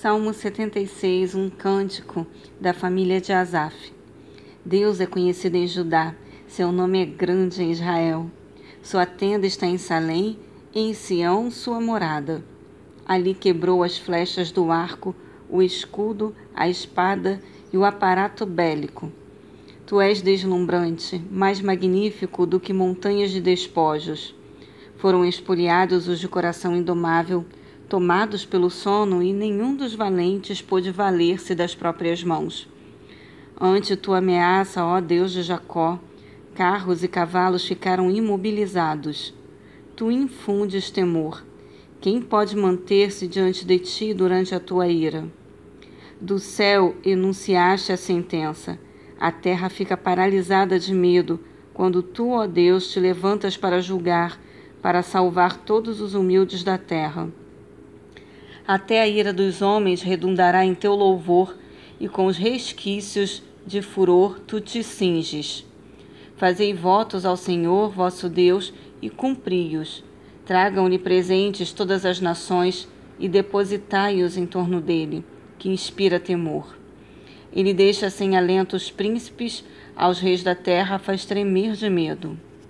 Salmo 76, um cântico da família de Asaf. Deus é conhecido em Judá, seu nome é grande em Israel. Sua tenda está em Salém, em Sião sua morada. Ali quebrou as flechas do arco, o escudo, a espada e o aparato bélico. Tu és deslumbrante, mais magnífico do que montanhas de despojos. Foram espoliados os de coração indomável, tomados pelo sono, e nenhum dos valentes pôde valer-se das próprias mãos. Ante tua ameaça, ó Deus de Jacó, carros e cavalos ficaram imobilizados. Tu infundes temor. Quem pode manter-se diante de ti durante a tua ira? Do céu enunciaste a sentença. A terra fica paralisada de medo quando tu, ó Deus, te levantas para julgar, para salvar todos os humildes da terra. Até a ira dos homens redundará em teu louvor, e com os resquícios de furor tu te cinges. Fazei votos ao Senhor vosso Deus e cumpri-os. Tragam-lhe presentes todas as nações e depositai-os em torno dele, que inspira temor. Ele deixa sem alento os príncipes, aos reis da terra faz tremer de medo.